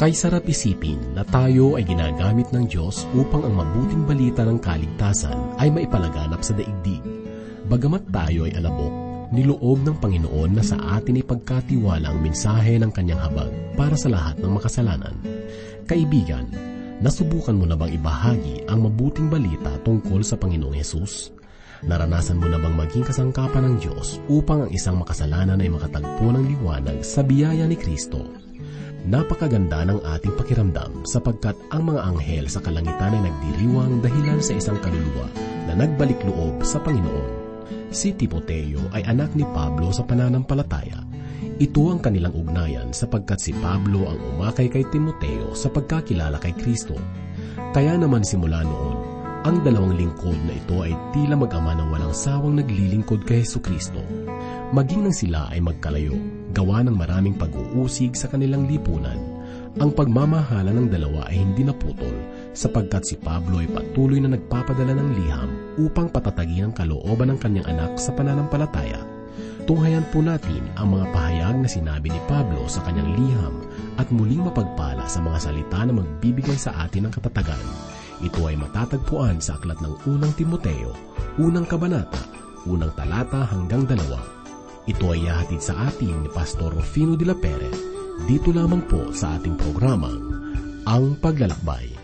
Kay sarap isipin na tayo ay ginagamit ng Diyos upang ang mabuting balita ng kaligtasan ay maipalaganap sa daigdig. Bagamat tayo ay alabok, niloob ng Panginoon na sa atin ipagkatiwala ang mensahe ng kanyang habag para sa lahat ng makasalanan. Kaibigan, nasubukan mo na bang ibahagi ang mabuting balita tungkol sa Panginoong Yesus? Naranasan mo na bang maging kasangkapan ng Diyos upang ang isang makasalanan ay makatagpo ng liwanag sa biyaya ni Kristo? Napakaganda ng ating pakiramdam sapagkat ang mga anghel sa kalangitan ay nagdiriwang dahilan sa isang kaluluwa na nagbalik loob sa Panginoon. Si Timoteo ay anak ni Pablo sa pananampalataya. Ito ang kanilang ugnayan sapagkat si Pablo ang umakay kay Timoteo sa pagkakilala kay Kristo. Kaya naman simula noon, ang dalawang lingkod na ito ay tila mag-ama na walang sawang naglilingkod kay Heso Kristo. Maging nang sila ay magkalayo, gawa ng maraming pag-uusig sa kanilang lipunan, ang pagmamahala ng dalawa ay hindi naputol sapagkat si Pablo ay patuloy na nagpapadala ng liham upang patatagin ang kalooban ng kanyang anak sa pananampalataya. Tunghayan po natin ang mga pahayag na sinabi ni Pablo sa kanyang liham at muling mapagpala sa mga salita na magbibigay sa atin ng katatagan ito ay matatagpuan sa aklat ng unang Timoteo, unang kabanata, unang talata hanggang dalawa. Ito ay yahatid sa atin ni Pastor Rufino de la Pere, dito lamang po sa ating programang, Ang Paglalakbay.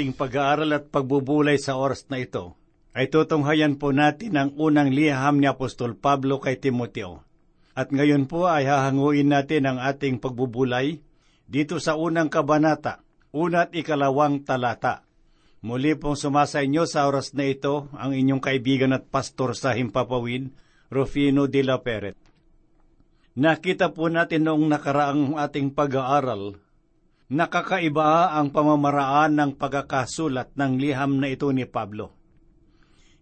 Ating pag-aaral at pagbubulay sa oras na ito, ay tutunghayan po natin ang unang liham ni Apostol Pablo kay Timoteo. At ngayon po ay hahanguin natin ang ating pagbubulay dito sa unang kabanata, una't ikalawang talata. Muli pong sumasa inyo sa oras na ito ang inyong kaibigan at pastor sa Himpapawid, Rufino de la Peret. Nakita po natin noong nakaraang ating pag-aaral Nakakaiba ang pamamaraan ng pagkakasulat ng liham na ito ni Pablo.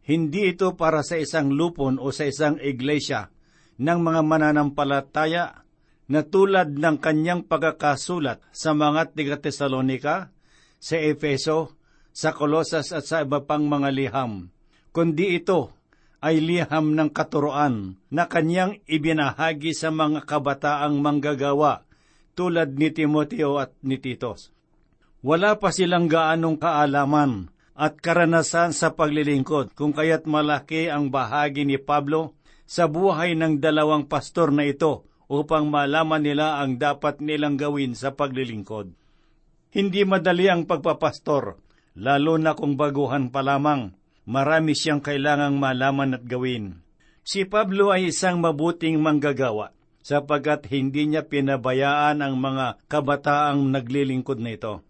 Hindi ito para sa isang lupon o sa isang iglesia ng mga mananampalataya na tulad ng kanyang pagkakasulat sa mga tiga-Tesalonika, sa Efeso, sa Kolosas at sa iba pang mga liham, kundi ito ay liham ng katuroan na kanyang ibinahagi sa mga kabataang manggagawa tulad ni Timoteo at ni Titos. Wala pa silang gaanong kaalaman at karanasan sa paglilingkod kung kaya't malaki ang bahagi ni Pablo sa buhay ng dalawang pastor na ito upang malaman nila ang dapat nilang gawin sa paglilingkod. Hindi madali ang pagpapastor, lalo na kung baguhan pa lamang. Marami siyang kailangang malaman at gawin. Si Pablo ay isang mabuting manggagawa sapagkat hindi niya pinabayaan ang mga kabataang naglilingkod nito.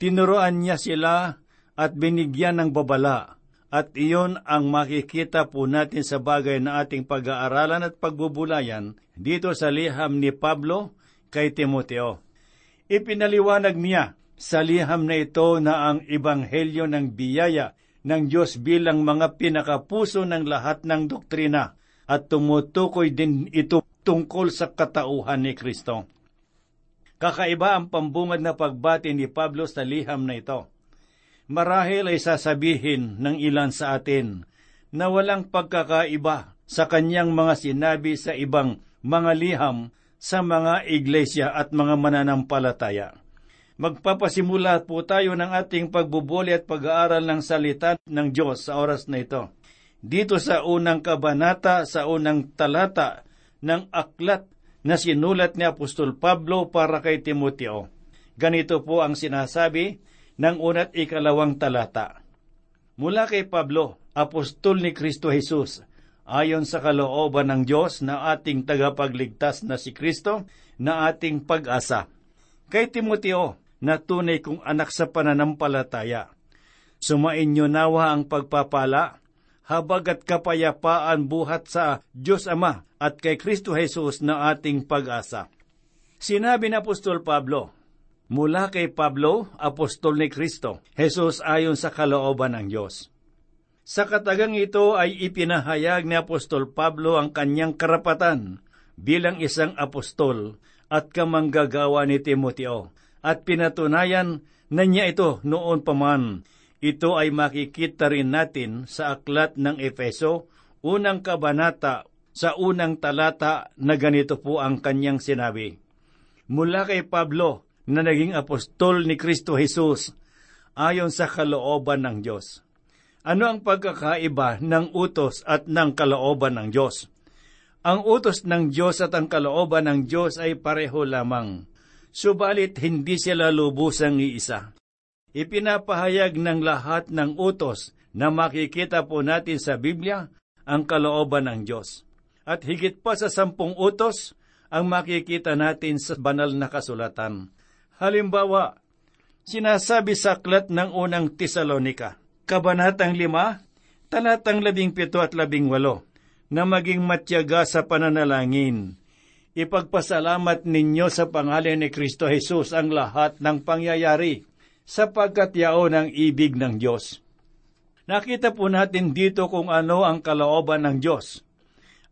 Tinuruan niya sila at binigyan ng babala, at iyon ang makikita po natin sa bagay na ating pag-aaralan at pagbubulayan dito sa liham ni Pablo kay Timoteo. Ipinaliwanag niya sa liham na ito na ang ebanghelyo ng biyaya ng Diyos bilang mga pinakapuso ng lahat ng doktrina at tumutukoy din ito tungkol sa katauhan ni Kristo. Kakaiba ang pambungad na pagbati ni Pablo sa liham na ito. Marahil ay sasabihin ng ilan sa atin na walang pagkakaiba sa kanyang mga sinabi sa ibang mga liham sa mga iglesia at mga mananampalataya. Magpapasimula po tayo ng ating pagbubuli at pag-aaral ng salita ng Diyos sa oras na ito. Dito sa unang kabanata, sa unang talata ng aklat na sinulat ni Apostol Pablo para kay Timoteo. Ganito po ang sinasabi ng unat ikalawang talata. Mula kay Pablo, apostol ni Kristo Jesus, ayon sa kalooban ng Diyos na ating tagapagligtas na si Kristo, na ating pag-asa. Kay Timoteo, na tunay kong anak sa pananampalataya. Sumainyo nawa ang pagpapala, habag at kapayapaan buhat sa Diyos Ama at kay Kristo Jesus na ating pag-asa. Sinabi ni Apostol Pablo, mula kay Pablo, apostol ni Kristo, Jesus ayon sa kalooban ng Diyos. Sa katagang ito ay ipinahayag ni Apostol Pablo ang kanyang karapatan bilang isang apostol at kamanggagawa ni Timoteo at pinatunayan na niya ito noon pa man. Ito ay makikita rin natin sa aklat ng Efeso, unang kabanata, sa unang talata na ganito po ang kanyang sinabi. Mula kay Pablo, na naging apostol ni Kristo Jesus, ayon sa kalooban ng Diyos. Ano ang pagkakaiba ng utos at ng kalooban ng Diyos? Ang utos ng Diyos at ang kalooban ng Diyos ay pareho lamang subalit hindi sila lubusang iisa. Ipinapahayag ng lahat ng utos na makikita po natin sa Biblia ang kalooban ng Diyos. At higit pa sa sampung utos ang makikita natin sa banal na kasulatan. Halimbawa, sinasabi sa aklat ng unang Tesalonika, Kabanatang 5, talatang 17 at 18, na maging matyaga sa pananalangin, Ipagpasalamat ninyo sa pangalan ni Kristo Jesus ang lahat ng pangyayari, sapagkat yaon ang ibig ng Diyos. Nakita po natin dito kung ano ang kalooban ng Diyos,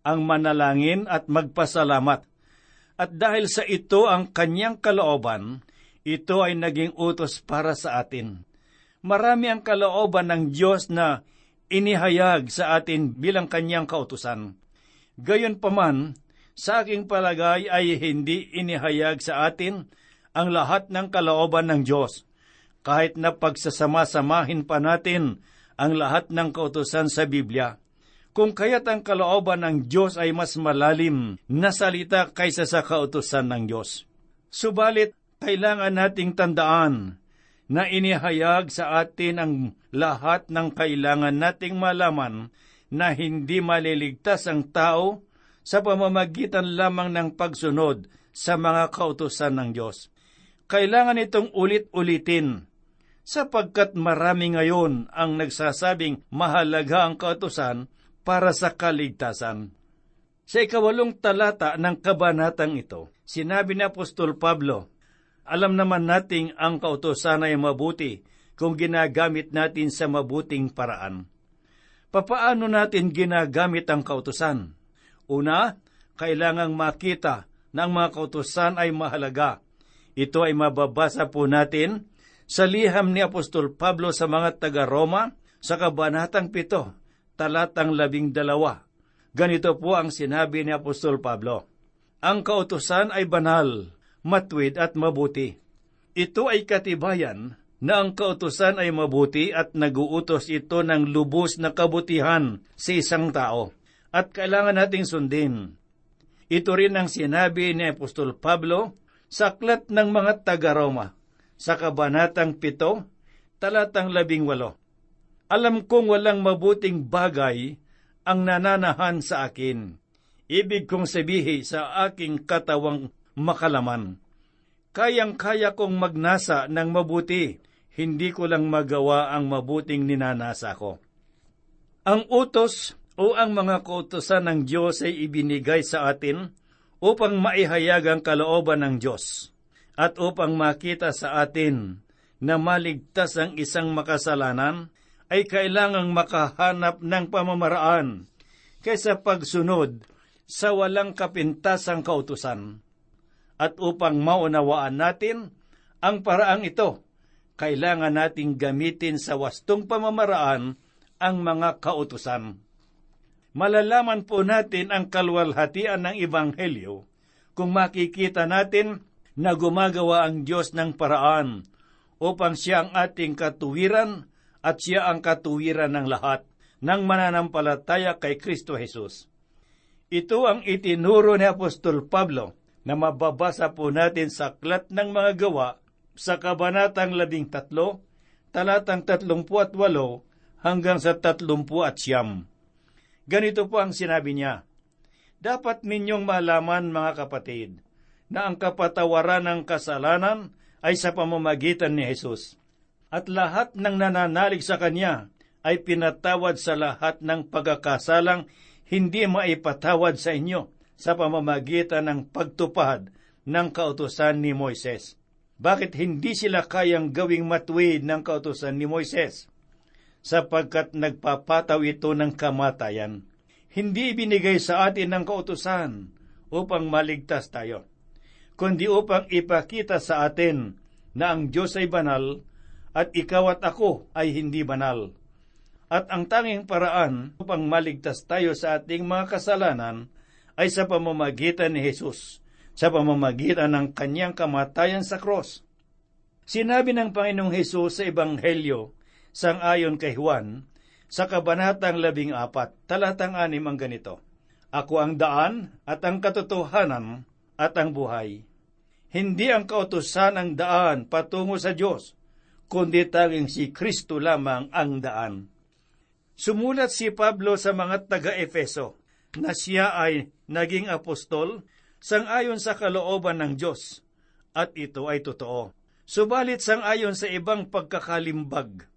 ang manalangin at magpasalamat. At dahil sa ito ang kanyang kalooban, ito ay naging utos para sa atin. Marami ang kalooban ng Diyos na inihayag sa atin bilang kanyang kautusan. Gayon paman, sa aking palagay ay hindi inihayag sa atin ang lahat ng kalooban ng Diyos, kahit na pagsasama-samahin pa natin ang lahat ng kautusan sa Biblia. Kung kaya't ang kalooban ng Diyos ay mas malalim na salita kaysa sa kautusan ng Diyos. Subalit, kailangan nating tandaan na inihayag sa atin ang lahat ng kailangan nating malaman na hindi maliligtas ang tao sa pamamagitan lamang ng pagsunod sa mga kautusan ng Diyos. Kailangan itong ulit-ulitin sapagkat marami ngayon ang nagsasabing mahalaga ang kautusan para sa kaligtasan. Sa ikawalong talata ng kabanatang ito, sinabi ni Apostol Pablo, Alam naman nating ang kautusan ay mabuti kung ginagamit natin sa mabuting paraan. Papaano natin ginagamit ang kautusan? Una, kailangang makita na ang mga kautusan ay mahalaga. Ito ay mababasa po natin sa liham ni Apostol Pablo sa mga taga-Roma sa Kabanatang 7, talatang 12. Ganito po ang sinabi ni Apostol Pablo. Ang kautusan ay banal, matwid at mabuti. Ito ay katibayan na ang kautusan ay mabuti at naguutos ito ng lubos na kabutihan sa isang tao at kailangan nating sundin. Ito rin ang sinabi ni Apostol Pablo sa aklat ng mga taga-Roma sa Kabanatang 7, talatang 18. Alam kong walang mabuting bagay ang nananahan sa akin. Ibig kong sabihi sa aking katawang makalaman. Kayang-kaya kong magnasa ng mabuti, hindi ko lang magawa ang mabuting ninanasa ko. Ang utos o ang mga kautosan ng Diyos ay ibinigay sa atin upang maihayag ang kalooban ng Diyos at upang makita sa atin na maligtas ang isang makasalanan ay kailangang makahanap ng pamamaraan kaysa pagsunod sa walang kapintasang kautusan. At upang maunawaan natin ang paraang ito, kailangan nating gamitin sa wastong pamamaraan ang mga kautusan. Malalaman po natin ang kalwalhatian ng Ebanghelyo kung makikita natin na gumagawa ang Diyos ng paraan upang siya ang ating katuwiran at siya ang katuwiran ng lahat ng mananampalataya kay Kristo Jesus. Ito ang itinuro ni Apostol Pablo na mababasa po natin sa Aklat ng Mga Gawa sa Kabanatang 13, talatang 38 hanggang sa 30 at siyam. Ganito po ang sinabi niya, Dapat ninyong malaman mga kapatid, na ang kapatawaran ng kasalanan ay sa pamamagitan ni Jesus. At lahat ng nananalig sa Kanya ay pinatawad sa lahat ng pagkakasalang hindi maipatawad sa inyo sa pamamagitan ng pagtupad ng kautusan ni Moises. Bakit hindi sila kayang gawing matuwid ng kautusan ni Moises? Sapagkat nagpapataw ito ng kamatayan. Hindi binigay sa atin ng kautusan upang maligtas tayo kundi upang ipakita sa atin na ang Diyos ay banal at ikaw at ako ay hindi banal. At ang tanging paraan upang maligtas tayo sa ating mga kasalanan ay sa pamamagitan ni Jesus, sa pamamagitan ng kanyang kamatayan sa cross. Sinabi ng Panginoong Hesus sa Ebanghelyo, sang ayon kay Juan, sa Kabanatang labing apat, talatang anim ang ganito, Ako ang daan at ang katotohanan at ang buhay. Hindi ang kautosan ang daan patungo sa Diyos, kundi tanging si Kristo lamang ang daan. Sumulat si Pablo sa mga taga-Efeso na siya ay naging apostol sang-ayon sa kalooban ng Diyos, at ito ay totoo. Subalit sang-ayon sa ibang pagkakalimbag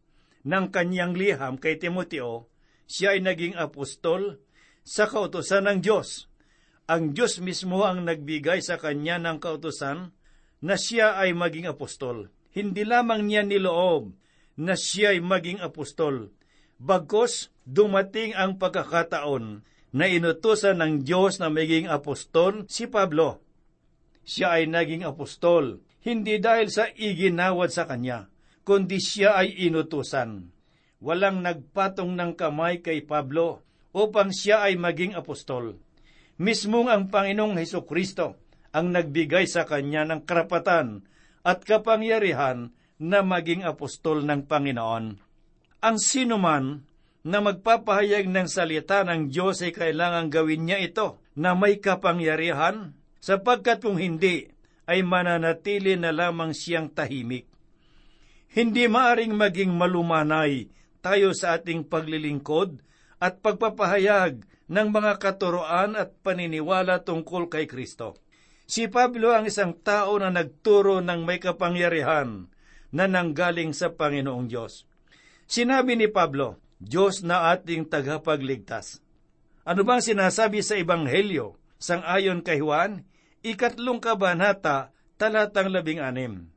ng kanyang liham kay Timoteo, siya ay naging apostol sa kautosan ng Diyos ang Diyos mismo ang nagbigay sa kanya ng kautusan na siya ay maging apostol. Hindi lamang niya niloob na siya ay maging apostol. Bagkos, dumating ang pagkakataon na inutusan ng Diyos na maging apostol si Pablo. Siya ay naging apostol, hindi dahil sa iginawad sa kanya, kundi siya ay inutusan. Walang nagpatong ng kamay kay Pablo upang siya ay maging apostol Mismong ang Panginoong Heso Kristo ang nagbigay sa kanya ng karapatan at kapangyarihan na maging apostol ng Panginoon. Ang sinuman na magpapahayag ng salita ng Diyos ay kailangang gawin niya ito na may kapangyarihan sapagkat kung hindi ay mananatili na lamang siyang tahimik. Hindi maaring maging malumanay tayo sa ating paglilingkod at pagpapahayag ng mga katuroan at paniniwala tungkol kay Kristo. Si Pablo ang isang tao na nagturo ng may kapangyarihan na nanggaling sa Panginoong Diyos. Sinabi ni Pablo, Diyos na ating tagapagligtas. Ano bang sinasabi sa Ebanghelyo, sang ayon kay Juan, ikatlong kabanata, talatang labing anim.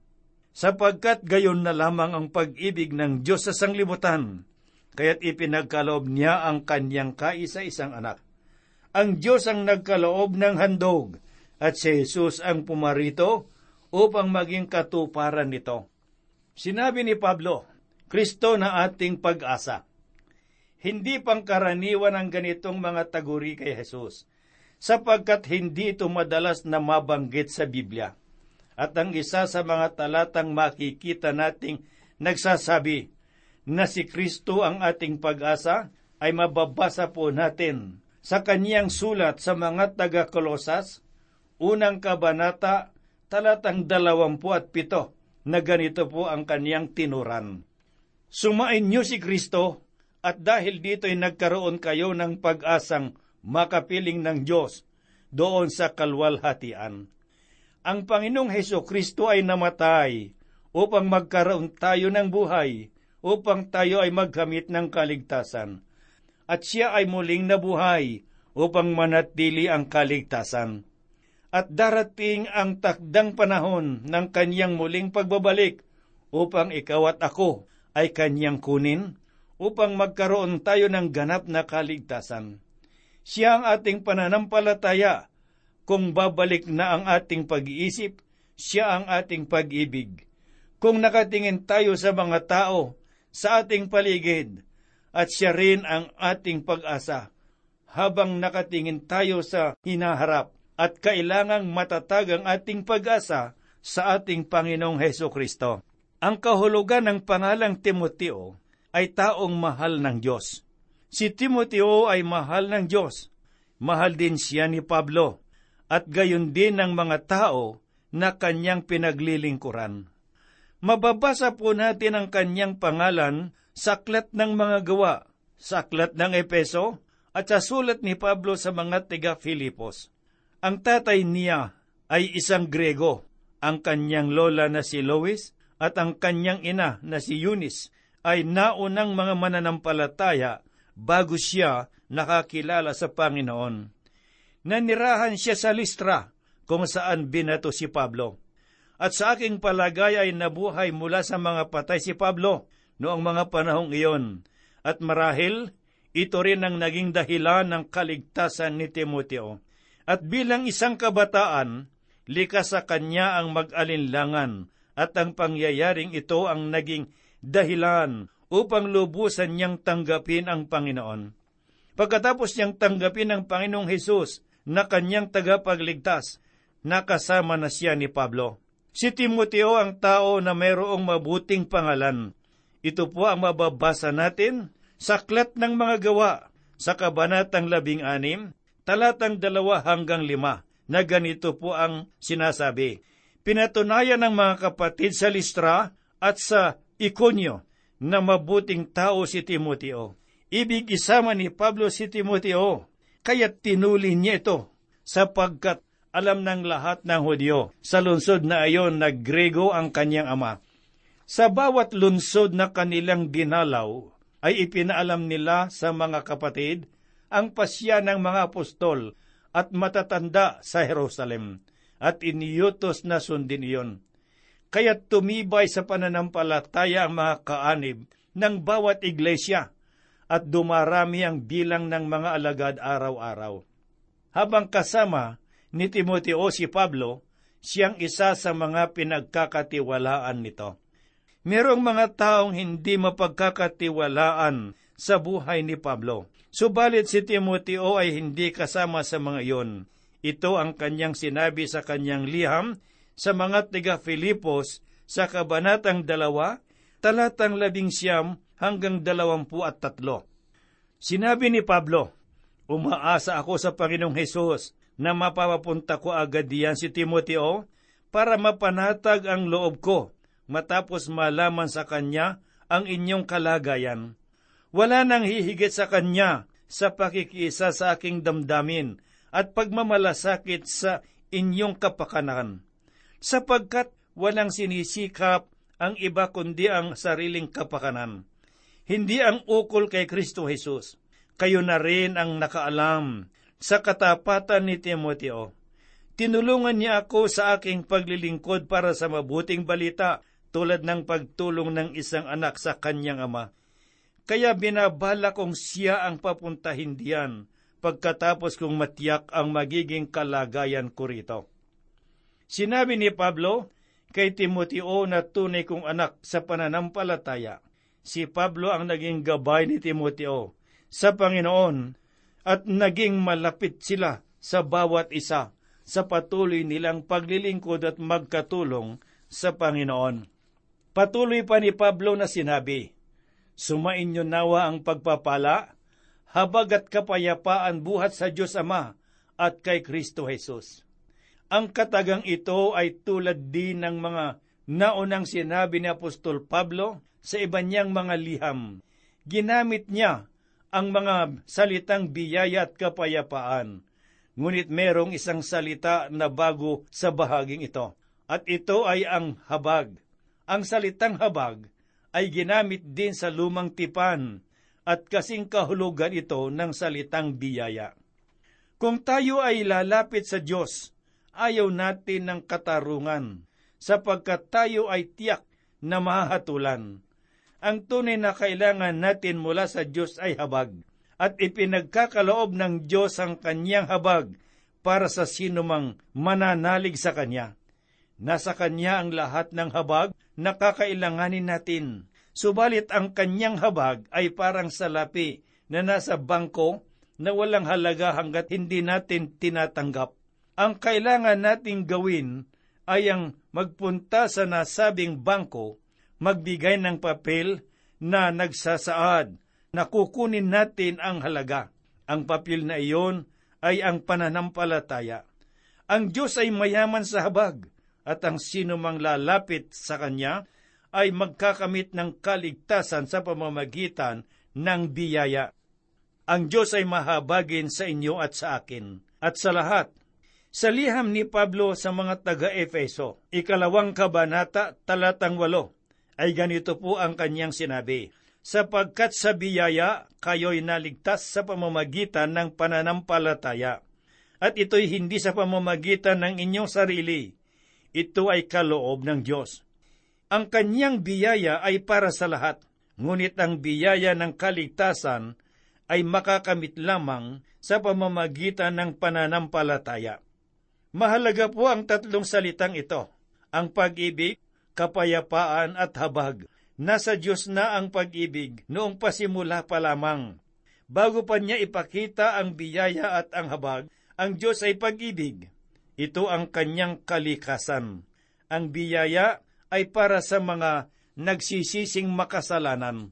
Sapagkat gayon na lamang ang pag-ibig ng Diyos sa sanglibutan, kaya't ipinagkaloob niya ang kanyang kaisa-isang anak. Ang Diyos ang nagkaloob ng handog, at si Jesus ang pumarito upang maging katuparan nito. Sinabi ni Pablo, Kristo na ating pag-asa. Hindi pangkaraniwan ang ganitong mga taguri kay Jesus, sapagkat hindi ito madalas na mabanggit sa Biblia. At ang isa sa mga talatang makikita nating nagsasabi, na si Kristo ang ating pag-asa ay mababasa po natin sa kaniyang sulat sa mga taga-Kolosas, unang kabanata, talatang dalawampu at pito, na ganito po ang kaniyang tinuran. Sumain niyo si Kristo, at dahil dito'y nagkaroon kayo ng pag-asang makapiling ng Diyos doon sa kalwalhatian. Ang Panginoong Heso Kristo ay namatay upang magkaroon tayo ng buhay, upang tayo ay magkamit ng kaligtasan. At siya ay muling nabuhay upang manatili ang kaligtasan. At darating ang takdang panahon ng kanyang muling pagbabalik upang ikaw at ako ay kanyang kunin upang magkaroon tayo ng ganap na kaligtasan. Siya ang ating pananampalataya. Kung babalik na ang ating pag-iisip, siya ang ating pag-ibig. Kung nakatingin tayo sa mga tao, sa ating paligid, at siya rin ang ating pag-asa, habang nakatingin tayo sa hinaharap at kailangang matatag ang ating pag-asa sa ating Panginoong Heso Kristo. Ang kahulugan ng pangalang Timoteo ay taong mahal ng Diyos. Si Timoteo ay mahal ng Diyos. Mahal din siya ni Pablo at gayon din ng mga tao na kanyang pinaglilingkuran. Mababasa po natin ang kanyang pangalan sa aklat ng mga gawa, sa aklat ng Epeso, at sa sulat ni Pablo sa mga tiga Filipos. Ang tatay niya ay isang Grego, ang kanyang lola na si Lois at ang kanyang ina na si Eunice ay naunang mga mananampalataya bago siya nakakilala sa Panginoon. Nanirahan siya sa Listra kung saan binato si Pablo. At sa aking palagay ay nabuhay mula sa mga patay si Pablo noong mga panahong iyon. At marahil, ito rin ang naging dahilan ng kaligtasan ni Timoteo. At bilang isang kabataan, likas sa kanya ang mag-alinlangan at ang pangyayaring ito ang naging dahilan upang lubusan niyang tanggapin ang Panginoon. Pagkatapos niyang tanggapin ang Panginoong Hesus na kanyang tagapagligtas, nakasama na siya ni Pablo. Si Timoteo ang tao na mayroong mabuting pangalan. Ito po ang mababasa natin sa Aklat ng Mga Gawa sa Kabanatang Labing Anim, talatang dalawa hanggang lima, na ganito po ang sinasabi. Pinatunayan ng mga kapatid sa Listra at sa Ikonyo na mabuting tao si Timoteo. Ibig isama ni Pablo si Timoteo, kaya't tinuli niya ito sapagkat alam ng lahat ng Hudyo. Sa lungsod na ayon na Grego ang kanyang ama. Sa bawat lungsod na kanilang dinalaw, ay ipinaalam nila sa mga kapatid ang pasya ng mga apostol at matatanda sa Jerusalem, at iniyutos na sundin iyon. Kaya tumibay sa pananampalataya ang mga kaanib ng bawat iglesia, at dumarami ang bilang ng mga alagad araw-araw. Habang kasama ni Timoteo si Pablo, siyang isa sa mga pinagkakatiwalaan nito. Merong mga taong hindi mapagkakatiwalaan sa buhay ni Pablo. Subalit si Timoteo ay hindi kasama sa mga iyon. Ito ang kanyang sinabi sa kanyang liham sa mga tiga Filipos sa kabanatang dalawa, talatang labing siyam hanggang dalawampu at tatlo. Sinabi ni Pablo, Umaasa ako sa Panginoong Hesus na mapapapunta ko agad diyan si Timoteo para mapanatag ang loob ko matapos malaman sa kanya ang inyong kalagayan. Wala nang hihigit sa kanya sa pakikiisa sa aking damdamin at pagmamalasakit sa inyong kapakanan, sapagkat walang sinisikap ang iba kundi ang sariling kapakanan. Hindi ang ukol kay Kristo Jesus. Kayo na rin ang nakaalam sa katapatan ni Timoteo. Tinulungan niya ako sa aking paglilingkod para sa mabuting balita tulad ng pagtulong ng isang anak sa kanyang ama. Kaya binabala kong siya ang papuntahin diyan pagkatapos kong matiyak ang magiging kalagayan ko rito. Sinabi ni Pablo kay Timoteo na tunay kong anak sa pananampalataya. Si Pablo ang naging gabay ni Timoteo sa Panginoon at naging malapit sila sa bawat isa sa patuloy nilang paglilingkod at magkatulong sa Panginoon. Patuloy pa ni Pablo na sinabi, Sumain niyo nawa ang pagpapala, habag at kapayapaan buhat sa Diyos Ama at kay Kristo Jesus. Ang katagang ito ay tulad din ng mga naunang sinabi ni Apostol Pablo sa iba niyang mga liham. Ginamit niya ang mga salitang biyaya at kapayapaan. Ngunit merong isang salita na bago sa bahaging ito, at ito ay ang habag. Ang salitang habag ay ginamit din sa lumang tipan at kasing kahulugan ito ng salitang biyaya. Kung tayo ay lalapit sa Diyos, ayaw natin ng katarungan, sapagkat tayo ay tiyak na mahahatulan. Ang tunay na kailangan natin mula sa Diyos ay habag, at ipinagkakaloob ng Diyos ang kanyang habag para sa sinumang mananalig sa Kanya. Nasa Kanya ang lahat ng habag na kakailanganin natin. Subalit ang Kanyang habag ay parang salapi na nasa bangko na walang halaga hanggat hindi natin tinatanggap. Ang kailangan nating gawin ay ang magpunta sa nasabing bangko, magbigay ng papel na nagsasaad na kukunin natin ang halaga. Ang papel na iyon ay ang pananampalataya. Ang Diyos ay mayaman sa habag at ang sino mang lalapit sa Kanya ay magkakamit ng kaligtasan sa pamamagitan ng biyaya. Ang Diyos ay mahabagin sa inyo at sa akin, at sa lahat. Sa liham ni Pablo sa mga taga-Efeso, ikalawang kabanata, talatang walo, ay ganito po ang kanyang sinabi, Sapagkat sa biyaya, kayo'y naligtas sa pamamagitan ng pananampalataya. At ito'y hindi sa pamamagitan ng inyong sarili. Ito ay kaloob ng Diyos. Ang kanyang biyaya ay para sa lahat, ngunit ang biyaya ng kaligtasan ay makakamit lamang sa pamamagitan ng pananampalataya. Mahalaga po ang tatlong salitang ito, ang pag-ibig, kapayapaan at habag. Nasa Diyos na ang pag-ibig noong pasimula pa lamang. Bago pa niya ipakita ang biyaya at ang habag, ang Diyos ay pag-ibig. Ito ang kanyang kalikasan. Ang biyaya ay para sa mga nagsisising makasalanan.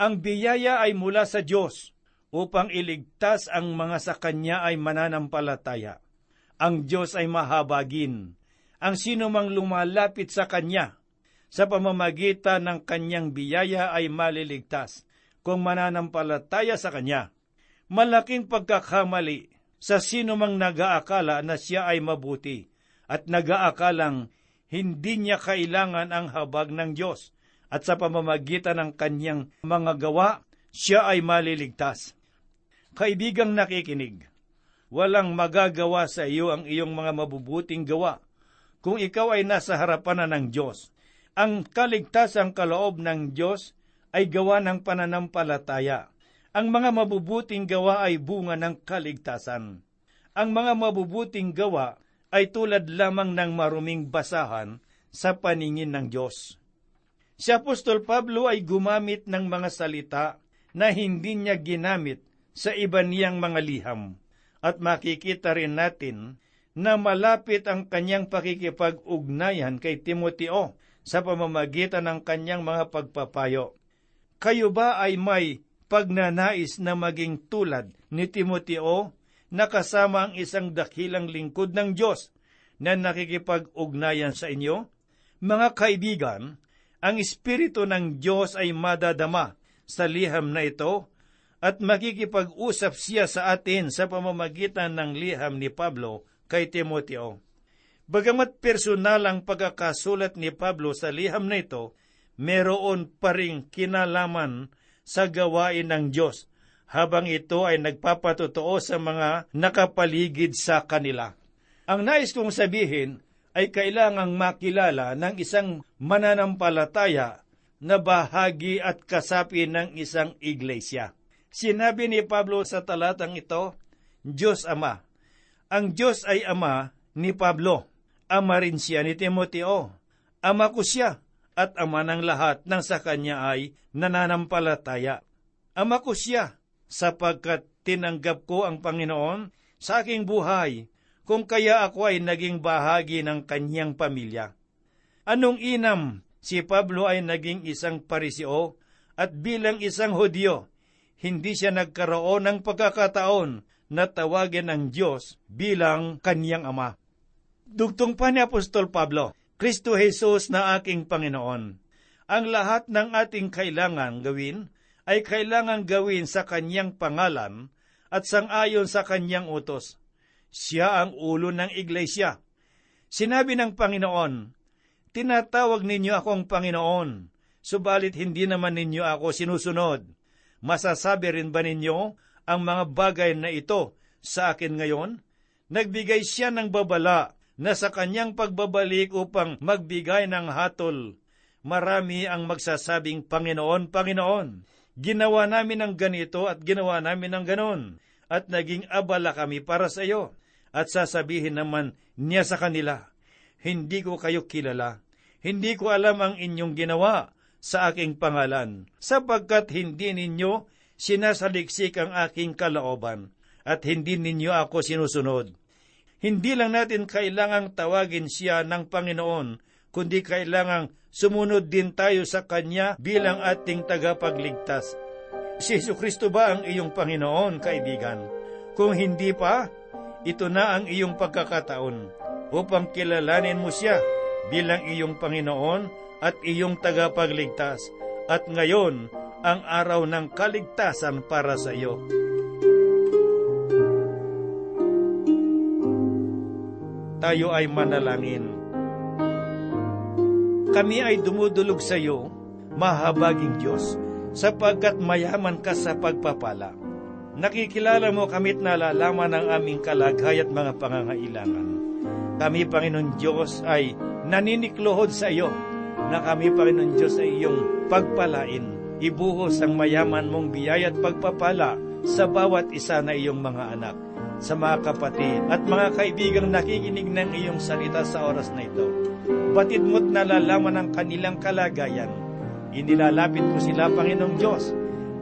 Ang biyaya ay mula sa Diyos upang iligtas ang mga sa Kanya ay mananampalataya. Ang Diyos ay mahabagin. Ang sino mang lumalapit sa Kanya sa pamamagitan ng Kanyang biyaya ay maliligtas kung mananampalataya sa Kanya. Malaking pagkakamali sa sino mang nagaakala na siya ay mabuti at nagaakalang hindi niya kailangan ang habag ng Diyos at sa pamamagitan ng kanyang mga gawa, siya ay maliligtas. Kaibigang nakikinig, walang magagawa sa iyo ang iyong mga mabubuting gawa kung ikaw ay nasa harapan na ng Diyos. Ang kaligtasang kaloob ng Diyos ay gawa ng pananampalataya. Ang mga mabubuting gawa ay bunga ng kaligtasan. Ang mga mabubuting gawa ay tulad lamang ng maruming basahan sa paningin ng Diyos. Si Apostol Pablo ay gumamit ng mga salita na hindi niya ginamit sa iba niyang mga liham. At makikita rin natin na malapit ang kanyang pakikipag-ugnayan kay Timoteo sa pamamagitan ng kanyang mga pagpapayo. Kayo ba ay may pagnanais na maging tulad ni Timoteo na kasama ang isang dakilang lingkod ng Diyos na nakikipag-ugnayan sa inyo? Mga kaibigan, ang Espiritu ng Diyos ay madadama sa liham na ito at makikipag-usap siya sa atin sa pamamagitan ng liham ni Pablo kay Timoteo. Bagamat personal ang pagkakasulat ni Pablo sa liham na ito, meron pa ring kinalaman sa gawain ng Diyos habang ito ay nagpapatotoo sa mga nakapaligid sa kanila. Ang nais kong sabihin ay kailangang makilala ng isang mananampalataya na bahagi at kasapi ng isang iglesia. Sinabi ni Pablo sa talatang ito, Diyos Ama. Ang Diyos ay Ama ni Pablo. Ama rin siya ni Timoteo. Ama ko siya at ama ng lahat ng sa kanya ay nananampalataya. Ama ko siya sapagkat tinanggap ko ang Panginoon sa aking buhay kung kaya ako ay naging bahagi ng kanyang pamilya. Anong inam si Pablo ay naging isang parisio at bilang isang Hudyo, hindi siya nagkaroon ng pagkakataon na tawagin ang Diyos bilang kanyang ama. Dugtong pa ni Apostol Pablo, Kristo Jesus na aking Panginoon. Ang lahat ng ating kailangan gawin ay kailangan gawin sa kanyang pangalan at sangayon sa kanyang utos. Siya ang ulo ng iglesia. Sinabi ng Panginoon, Tinatawag ninyo akong Panginoon, subalit hindi naman ninyo ako sinusunod. Masasabi rin ba ninyo ang mga bagay na ito sa akin ngayon? Nagbigay siya ng babala na sa kanyang pagbabalik upang magbigay ng hatol. Marami ang magsasabing, Panginoon, Panginoon, ginawa namin ang ganito at ginawa namin ang ganon, at naging abala kami para sa iyo. At sasabihin naman niya sa kanila, Hindi ko kayo kilala hindi ko alam ang inyong ginawa sa aking pangalan, sapagkat hindi ninyo sinasaliksik ang aking kalaoban, at hindi ninyo ako sinusunod. Hindi lang natin kailangang tawagin siya ng Panginoon, kundi kailangang sumunod din tayo sa Kanya bilang ating tagapagligtas. Si Yesu Kristo ba ang iyong Panginoon, kaibigan? Kung hindi pa, ito na ang iyong pagkakataon upang kilalanin mo siya bilang iyong Panginoon at iyong tagapagligtas, at ngayon ang araw ng kaligtasan para sa iyo. Tayo ay manalangin. Kami ay dumudulog sa iyo, mahabaging Diyos, sapagkat mayaman ka sa pagpapala. Nakikilala mo kami't nalalaman ang aming kalagay at mga pangangailangan. Kami, Panginoon Diyos, ay naniniklohod sa iyo na kami, Panginoon Diyos, ay iyong pagpalain. Ibuhos ang mayaman mong biyaya at pagpapala sa bawat isa na iyong mga anak, sa mga kapatid at mga kaibigang nakikinig ng iyong salita sa oras na ito. Batid mo't nalalaman ang kanilang kalagayan. Inilalapit ko sila, Panginoong Diyos,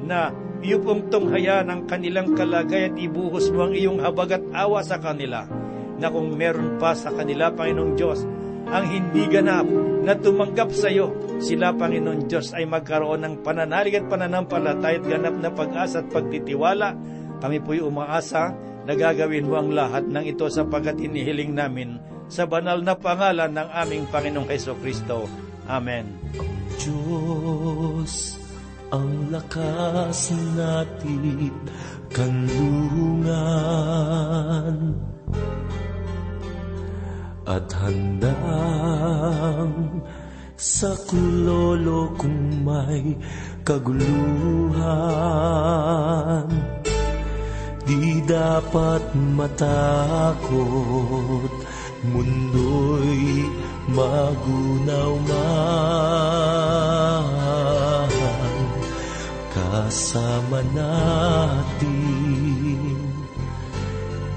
na iyo pong tunghaya ng kanilang kalagayan at ibuhos mo ang iyong habag at awa sa kanila na kung meron pa sa kanila, Panginoong Diyos, ang hindi ganap na tumanggap sa iyo. Sila, Panginoon Diyos, ay magkaroon ng pananalig at pananampalataya at ganap na pag-asa at pagtitiwala. Kami po'y umaasa na gagawin mo ang lahat ng ito sapagkat inihiling namin sa banal na pangalan ng aming Panginoong Heso Kristo. Amen. Diyos, ang lakas natin kanlungan at handang sa kulolo kung may kaguluhan. Di dapat matakot, mundo'y magunaw man. Kasama natin,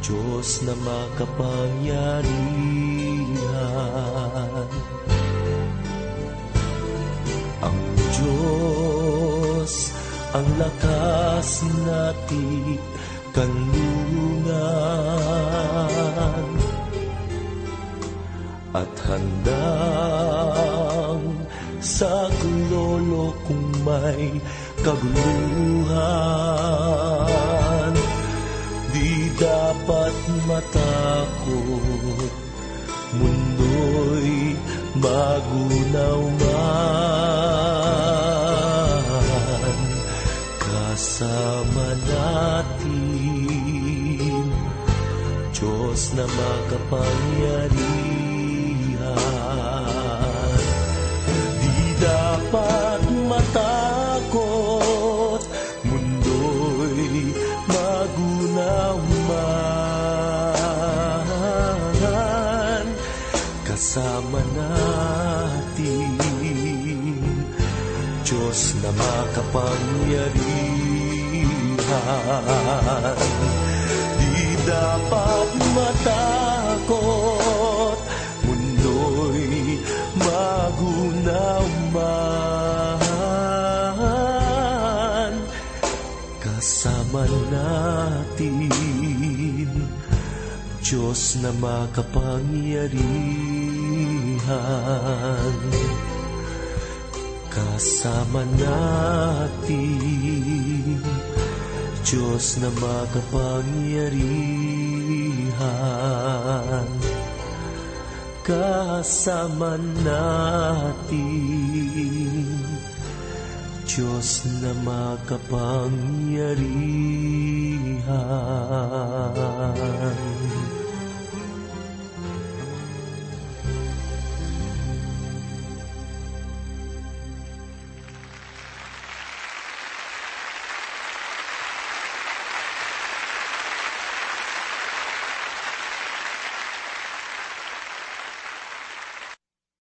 Diyos na makapangyarihan ang lakas natin kanlungan. At handang sa klolo kung may kaguluhan makapangyarihan Di dapat matakot Mundo'y magunaw man. Kasama natin Diyos na makapangyarihan. Kasama natin Diyos na makapangyarihan Kasama natin. Diyos na makapangyarihan.